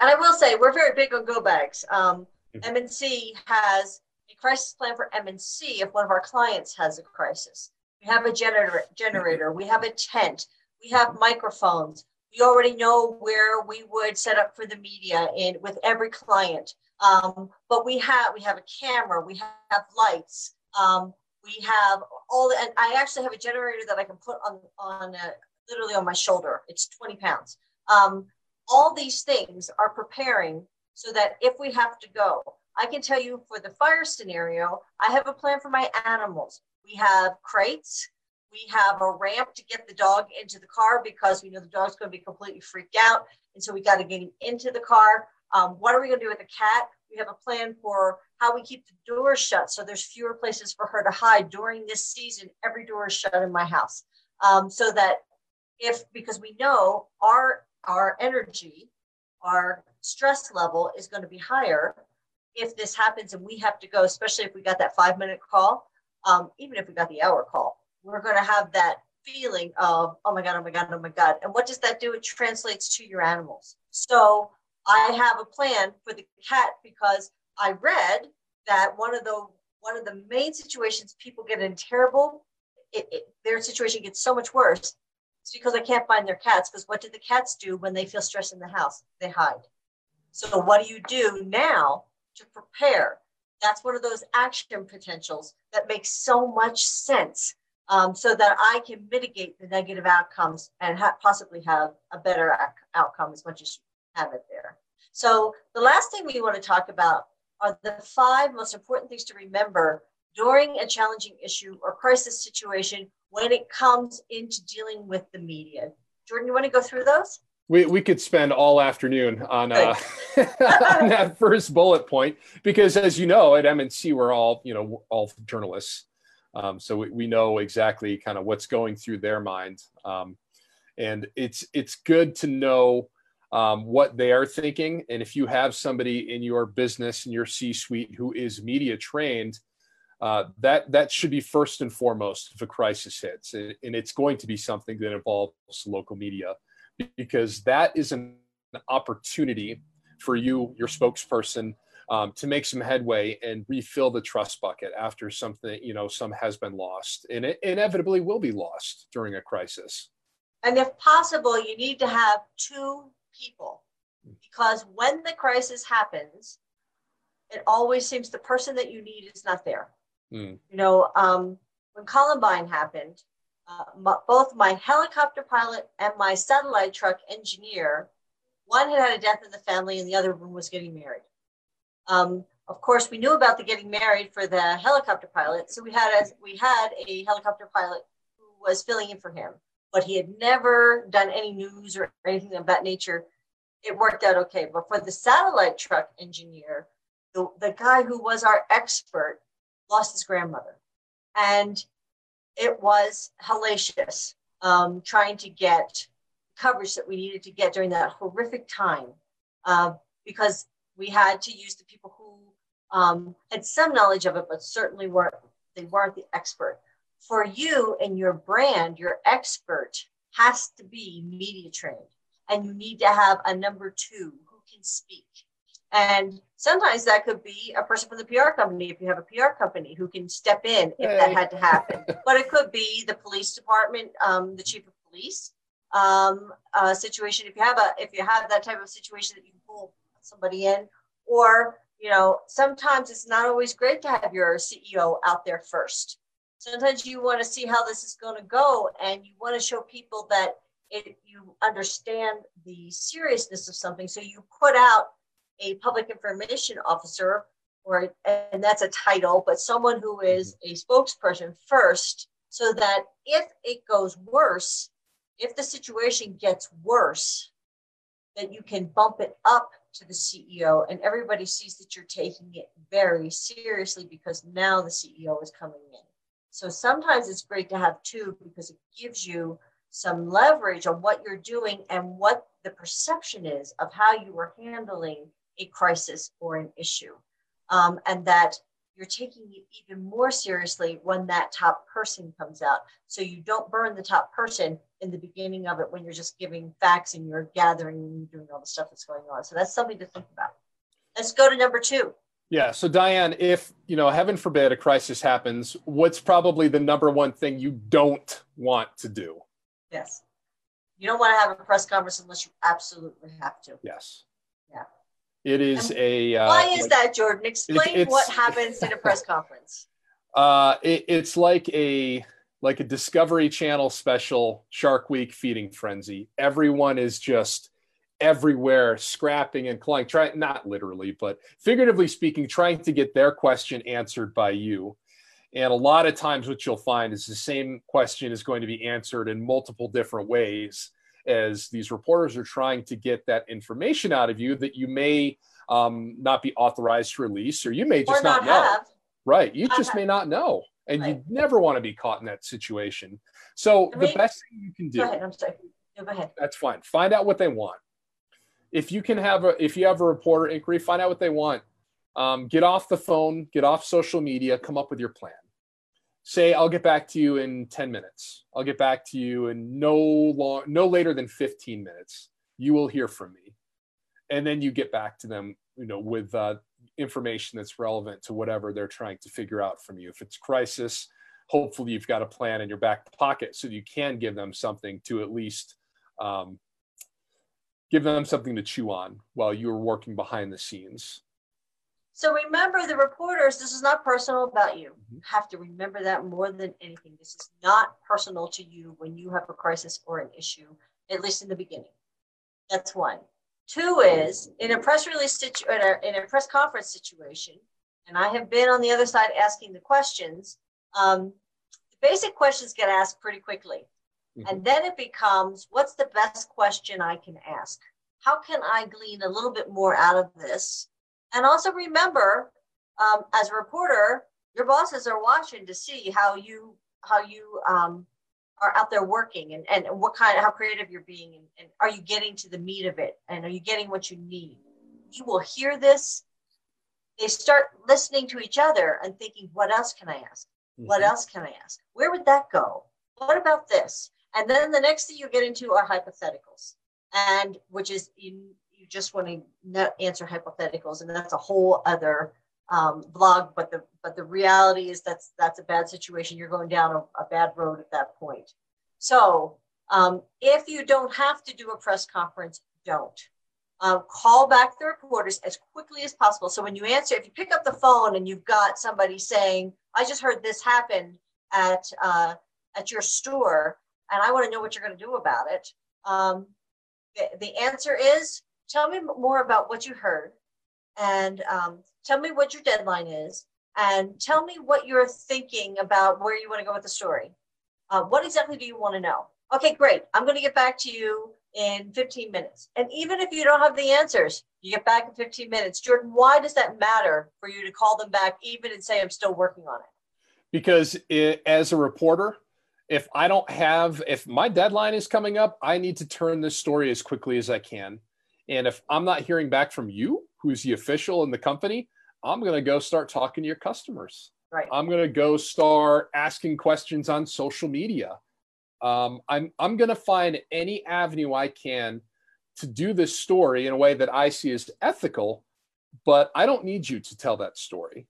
And I will say we're very big on go bags. Um, mm-hmm. MNC has a crisis plan for MNC if one of our clients has a crisis. We have a generator, generator. We have a tent. We have microphones we already know where we would set up for the media and with every client. Um, but we have we have a camera, we have lights, um, we have all the, and I actually have a generator that I can put on on uh, literally on my shoulder. It's 20 pounds. Um, all these things are preparing so that if we have to go, I can tell you for the fire scenario, I have a plan for my animals. We have crates, we have a ramp to get the dog into the car because we know the dog's going to be completely freaked out. And so we got to get him into the car. Um, what are we going to do with the cat? We have a plan for how we keep the doors shut so there's fewer places for her to hide during this season. Every door is shut in my house. um, so that if because we know our our energy, our stress level is going to be higher if this happens and we have to go, especially if we got that five minute call, um, even if we got the hour call, we're going to have that feeling of, oh my God, oh my God, oh my God. And what does that do? It translates to your animals. So I have a plan for the cat because I read that one of the one of the main situations people get in terrible, it, it, their situation gets so much worse. It's because I can't find their cats. Because what do the cats do when they feel stressed in the house? They hide. So what do you do now to prepare? That's one of those action potentials that makes so much sense um, so that I can mitigate the negative outcomes and ha- possibly have a better ac- outcome as much as you have it there. So the last thing we want to talk about are the five most important things to remember during a challenging issue or crisis situation when it comes into dealing with the media. Jordan, you want to go through those? We, we could spend all afternoon on, uh, on that first bullet point because, as you know, at MNC we're all you know all journalists, um, so we, we know exactly kind of what's going through their mind, um, and it's it's good to know um, what they are thinking. And if you have somebody in your business in your C-suite who is media trained, uh, that that should be first and foremost if a crisis hits, and, and it's going to be something that involves local media, because that is an opportunity for you, your spokesperson, um, to make some headway and refill the trust bucket after something you know some has been lost, and it inevitably will be lost during a crisis. And if possible, you need to have two people because when the crisis happens, it always seems the person that you need is not there. Mm. You know, um, when Columbine happened, uh, my, both my helicopter pilot and my satellite truck engineer, one had had a death in the family and the other one was getting married. Um, of course, we knew about the getting married for the helicopter pilot, so we had a, we had a helicopter pilot who was filling in for him, but he had never done any news or anything of that nature. It worked out okay, but for the satellite truck engineer, the, the guy who was our expert lost his grandmother. And it was hellacious um, trying to get coverage that we needed to get during that horrific time uh, because we had to use the people who um, had some knowledge of it, but certainly weren't they weren't the expert. For you and your brand, your expert has to be media trained, and you need to have a number two who can speak and sometimes that could be a person from the PR company if you have a PR company who can step in if that had to happen. but it could be the police department, um, the chief of police um, uh, situation. If you have a if you have that type of situation that you can pull somebody in, or you know, sometimes it's not always great to have your CEO out there first. Sometimes you want to see how this is going to go, and you want to show people that it, you understand the seriousness of something. So you put out a public information officer or and that's a title but someone who mm-hmm. is a spokesperson first so that if it goes worse if the situation gets worse that you can bump it up to the CEO and everybody sees that you're taking it very seriously because now the CEO is coming in. So sometimes it's great to have two because it gives you some leverage on what you're doing and what the perception is of how you are handling a crisis or an issue. Um, and that you're taking it even more seriously when that top person comes out. So you don't burn the top person in the beginning of it when you're just giving facts and you're gathering and you're doing all the stuff that's going on. So that's something to think about. Let's go to number two. Yeah. So Diane, if you know, heaven forbid, a crisis happens, what's probably the number one thing you don't want to do? Yes. You don't want to have a press conference unless you absolutely have to. Yes. It is a. Uh, why is like, that, Jordan? Explain what happens in a press conference. Uh, it, it's like a like a Discovery Channel special Shark Week feeding frenzy. Everyone is just everywhere, scrapping and clawing, trying not literally, but figuratively speaking, trying to get their question answered by you. And a lot of times, what you'll find is the same question is going to be answered in multiple different ways as these reporters are trying to get that information out of you that you may um, not be authorized to release, or you may just not, not, know. Have. Right. You just may not know. and Right. you never want to be caught in that situation. So I the best thing you can do Go ahead. I'm sorry. No, go ahead. that's fine. Find out what they want. If you can have a if you have a reporter inquiry, find out what they want. Um, get off the phone, get off social media, come up with your plan. Say, I'll get back to you in 10 minutes. I'll get back to you in no long, no later than 15 minutes. You will hear from me. And then you get back to them, you know, with uh, information that's relevant to whatever they're trying to figure out from you. If it's crisis, hopefully you've got a plan in your back pocket so you can give them something to at least um, give them something to chew on while you're working behind the scenes. So remember, the reporters, this is not personal about you. You have to remember that more than anything. This is not personal to you when you have a crisis or an issue, at least in the beginning. That's one. Two is in a press release situ- in, a, in a press conference situation, and I have been on the other side asking the questions. Um, the basic questions get asked pretty quickly, Mhm. and then it becomes, what's the best question I can ask? How can I glean a little bit more out of this? And also remember, um, as a reporter, your bosses are watching to see how you how you um, are out there working and, and what kind of how creative you're being and, and are you getting to the meat of it and are you getting what you need? You will hear this. They start listening to each other and thinking, what else can I ask? What else can I ask? Where would that go? What about this? And then the next thing you get into are hypotheticals, and which is you, you just want to answer hypotheticals, and that's a whole other um, blog. But the but the reality is that's that's a bad situation. You're going down a, a bad road at that point. So um, if you don't have to do a press conference, don't. Uh, call back the reporters as quickly as possible. So when you answer, if you pick up the phone and you've got somebody saying, "I just heard this happen at uh, at your store, and I want to know what you're going to do about it," um, the, the answer is, "Tell me more about what you heard, and um, tell me what your deadline is, and tell me what you're thinking about where you want to go with the story. Uh, what exactly do you want to know?" Okay, great. I'm going to get back to you in 15 minutes. And even if you don't have the answers, you get back in 15 minutes. Jordan, why does that matter for you to call them back even and say, I'm still working on it? Because it, as a reporter, if I don't have, if my deadline is coming up, I need to turn this story as quickly as I can. And if I'm not hearing back from you, who's the official in the company, I'm going to go start talking to your customers. Right. I'm going to go start asking questions on social media. Um, I'm I'm going to find any avenue I can to do this story in a way that I see as ethical, but I don't need you to tell that story.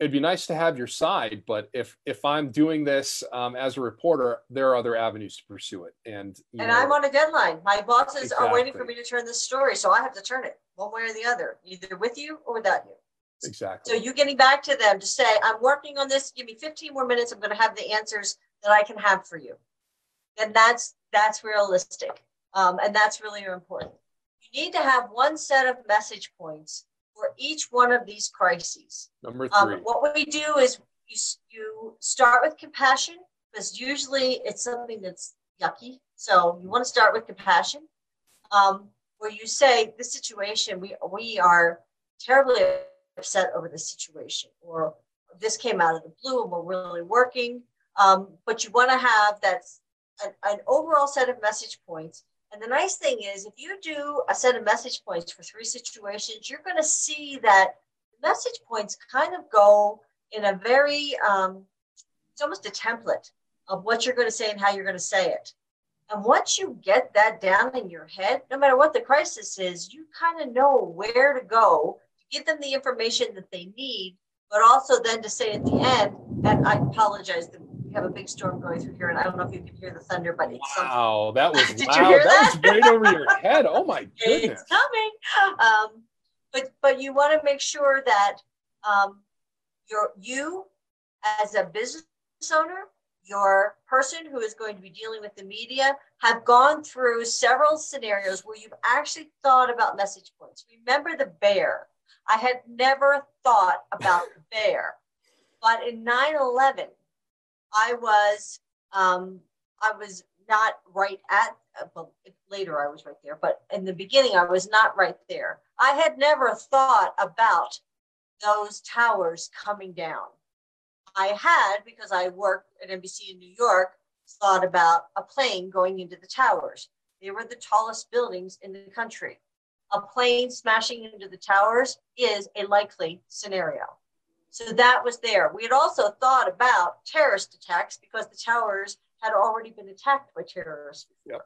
It'd be nice to have your side, but if if I'm doing this um, as a reporter, there are other avenues to pursue it. And you And know, I'm on a deadline. My bosses are waiting for me to turn this story, so I have to turn it one way or the other, either with you or without you. exactly. So you getting back to them to say, I'm working on this. Give me 15 more minutes. I'm going to have the answers that I can have for you. And that's that's realistic, um, and that's really important. You need to have one set of message points for each one of these crises. Number three. Um, what we do is you, you start with compassion because usually it's something that's yucky. So you want to start with compassion, um, where you say, "This situation, we we are terribly upset over this situation," or "This came out of the blue and we're really working." Um, but you want to have that an, an overall set of message points. And the nice thing is, if you do a set of message points for three situations, you're going to see that message points kind of go in a very um, it's almost a template of what you're going to say and how you're going to say it. And once you get that down in your head no matter what the crisis is you kind of know where to go to give them the information that they need but also then to say at the end and i apologize that we have a big storm going through here and i don't know if you can hear the thunder but it's something Wow, that was Did loud. hear that was right over your head. Oh my goodness. it's coming. Um, but but you want to make sure that um, your you as a business owner, your person who is going to be dealing with the media, have gone through several scenarios where you've actually thought about message points. Remember the bear. I had never thought about the bear, but in 9/11, I was um, I was not right at well, later I was right there, but in the beginning I was not right there. I had never thought about those towers coming down. I had, because I worked at NBC in New York, thought about a plane going into the towers. They were the tallest buildings in the country. A plane smashing into the towers is a likely scenario. So that was there. We had also thought about terrorist attacks because the towers had already been attacked by terrorists. Yep.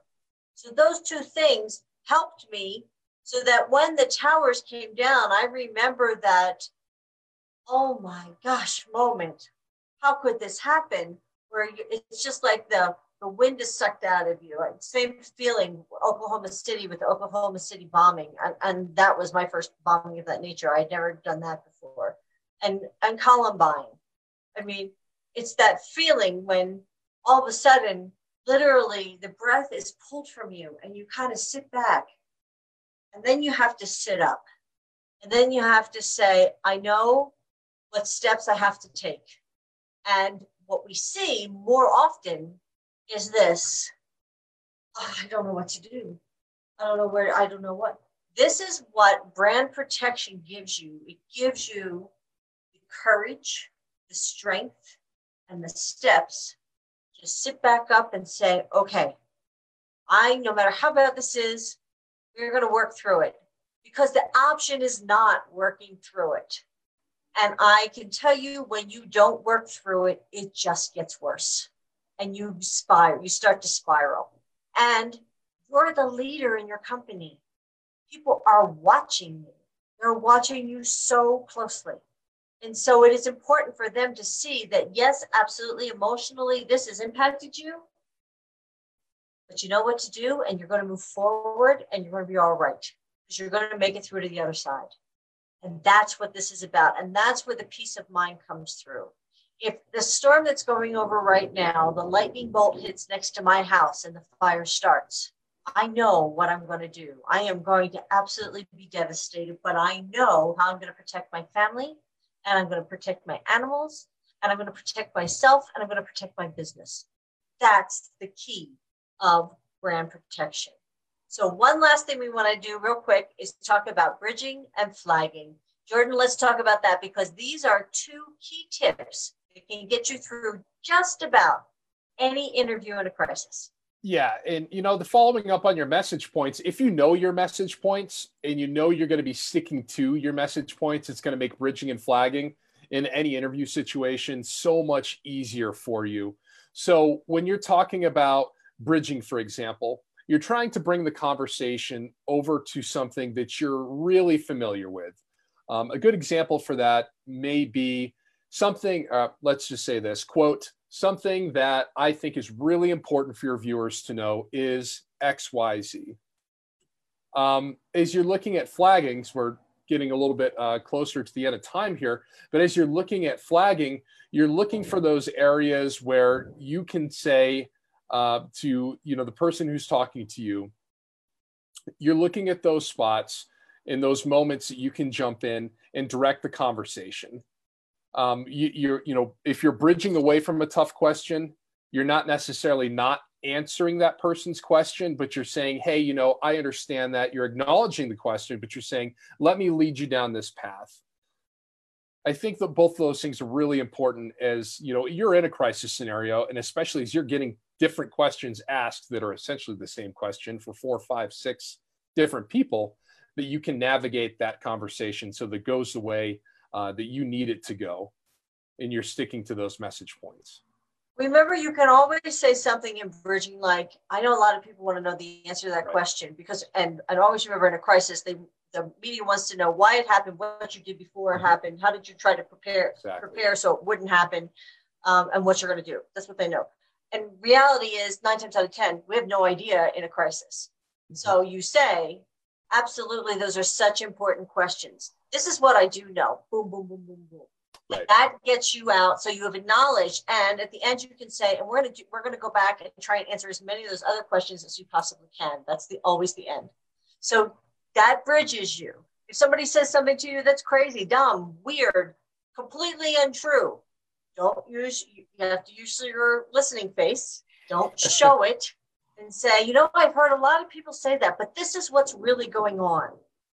So those two things helped me so that when the towers came down, I remember that, oh my gosh, moment. How could this happen? Where it's just like the, the wind is sucked out of you. Same feeling, Oklahoma City with the Oklahoma City bombing. And, and that was my first bombing of that nature. I'd never done that before. And, and Columbine. I mean, it's that feeling when all of a sudden, literally, the breath is pulled from you and you kind of sit back and then you have to sit up. And then you have to say, I know what steps I have to take. And what we see more often is this oh, I don't know what to do. I don't know where, I don't know what. This is what brand protection gives you. It gives you courage, the strength, and the steps to sit back up and say, okay, I, no matter how bad this is, we're going to work through it because the option is not working through it. And I can tell you when you don't work through it, it just gets worse and you spiral, you start to spiral. And you're the leader in your company. People are watching you. They're watching you so closely. And so it is important for them to see that, yes, absolutely, emotionally, this has impacted you, but you know what to do and you're going to move forward and you're going to be all right because you're going to make it through to the other side. And that's what this is about. And that's where the peace of mind comes through. If the storm that's going over right now, the lightning bolt hits next to my house and the fire starts, I know what I'm going to do. I am going to absolutely be devastated, but I know how I'm going to protect my family and I'm going to protect my animals and I'm going to protect myself and I'm going to protect my business. That's the key of brand protection. So one last thing we want to do real quick is talk about bridging and flagging. Jordan, let's talk about that because these are two key tips that can get you through just about any interview in a crisis. Yeah, and you know, the following up on your message points, if you know your message points and you know you're going to be sticking to your message points, it's going to make bridging and flagging in any interview situation so much easier for you. So, when you're talking about bridging, for example, you're trying to bring the conversation over to something that you're really familiar with. Um, a good example for that may be something, uh, let's just say this quote, something that I think is really important for your viewers to know is XYZ. Um, as you're looking at flaggings, we're getting a little bit uh, closer to the end of time here, but as you're looking at flagging, you're looking for those areas where you can say, uh, to you know the person who's talking to you you're looking at those spots in those moments that you can jump in and direct the conversation um, you, you're you know if you're bridging away from a tough question you're not necessarily not answering that person's question but you're saying hey you know i understand that. You're acknowledging the question but you're saying let me lead you down this path. I think that both of those things are really important as you know you're in a crisis scenario, and especially as you're getting different questions asked that are essentially the same question for four, five, six different people, that you can navigate that conversation so that goes the way uh, that you need it to go, and you're sticking to those message points. Remember, you can always say something in bridging, like I know a lot of people want to know the answer to that right. question because, and I always remember in a crisis, they the media wants to know why it happened, what you did before it mm-hmm. happened, how did you try to prepare exactly. prepare so it wouldn't happen, um, and what you're going to do. That's what they know. And reality is nine times out of ten, we have no idea in a crisis. Mm-hmm. So you say, absolutely, those are such important questions. This is what I do know. Boom, boom, boom, boom, boom. Right. That gets you out. So you have acknowledged, and at the end you can say, and we're gonna do, we're gonna go back and try and answer as many of those other questions as you possibly can. That's the always the end. So that bridges you. If somebody says something to you that's crazy, dumb, weird, completely untrue, don't use, you have to use your listening face. Don't show it and say, you know, I've heard a lot of people say that, but this is what's really going on.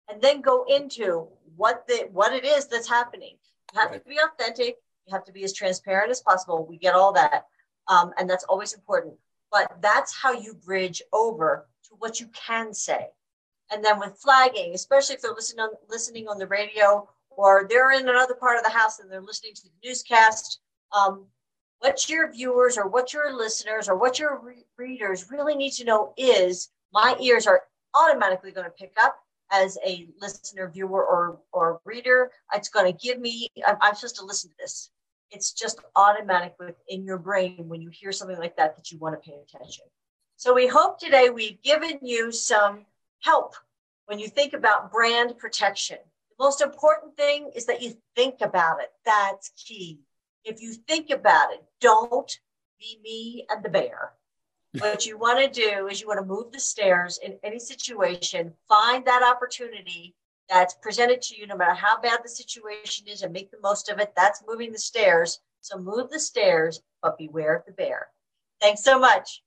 And then go into what the what it is that's happening. You have right. to be authentic. You have to be as transparent as possible. We get all that. Um, and that's always important. But that's how you bridge over to what you can say. And then with flagging, especially if they're listening on, listening on the radio or they're in another part of the house and they're listening to the newscast, um, what your viewers or what your listeners or what your re- readers really need to know is my ears are automatically going to pick up as a listener, viewer, or, or reader. It's going to give me, I'm, I'm supposed to listen to this. It's just automatic within your brain when you hear something like that that you want to pay attention. So we hope today we've given you some help when you think about brand protection. The most important thing is that you think about it. That's key. If you think about it, don't be me and the bear. What you want to do is you want to move the stairs in any situation, find that opportunity that's presented to you, no matter how bad the situation is, and make the most of it. That's moving the stairs. So move the stairs, but beware of the bear. Thanks so much.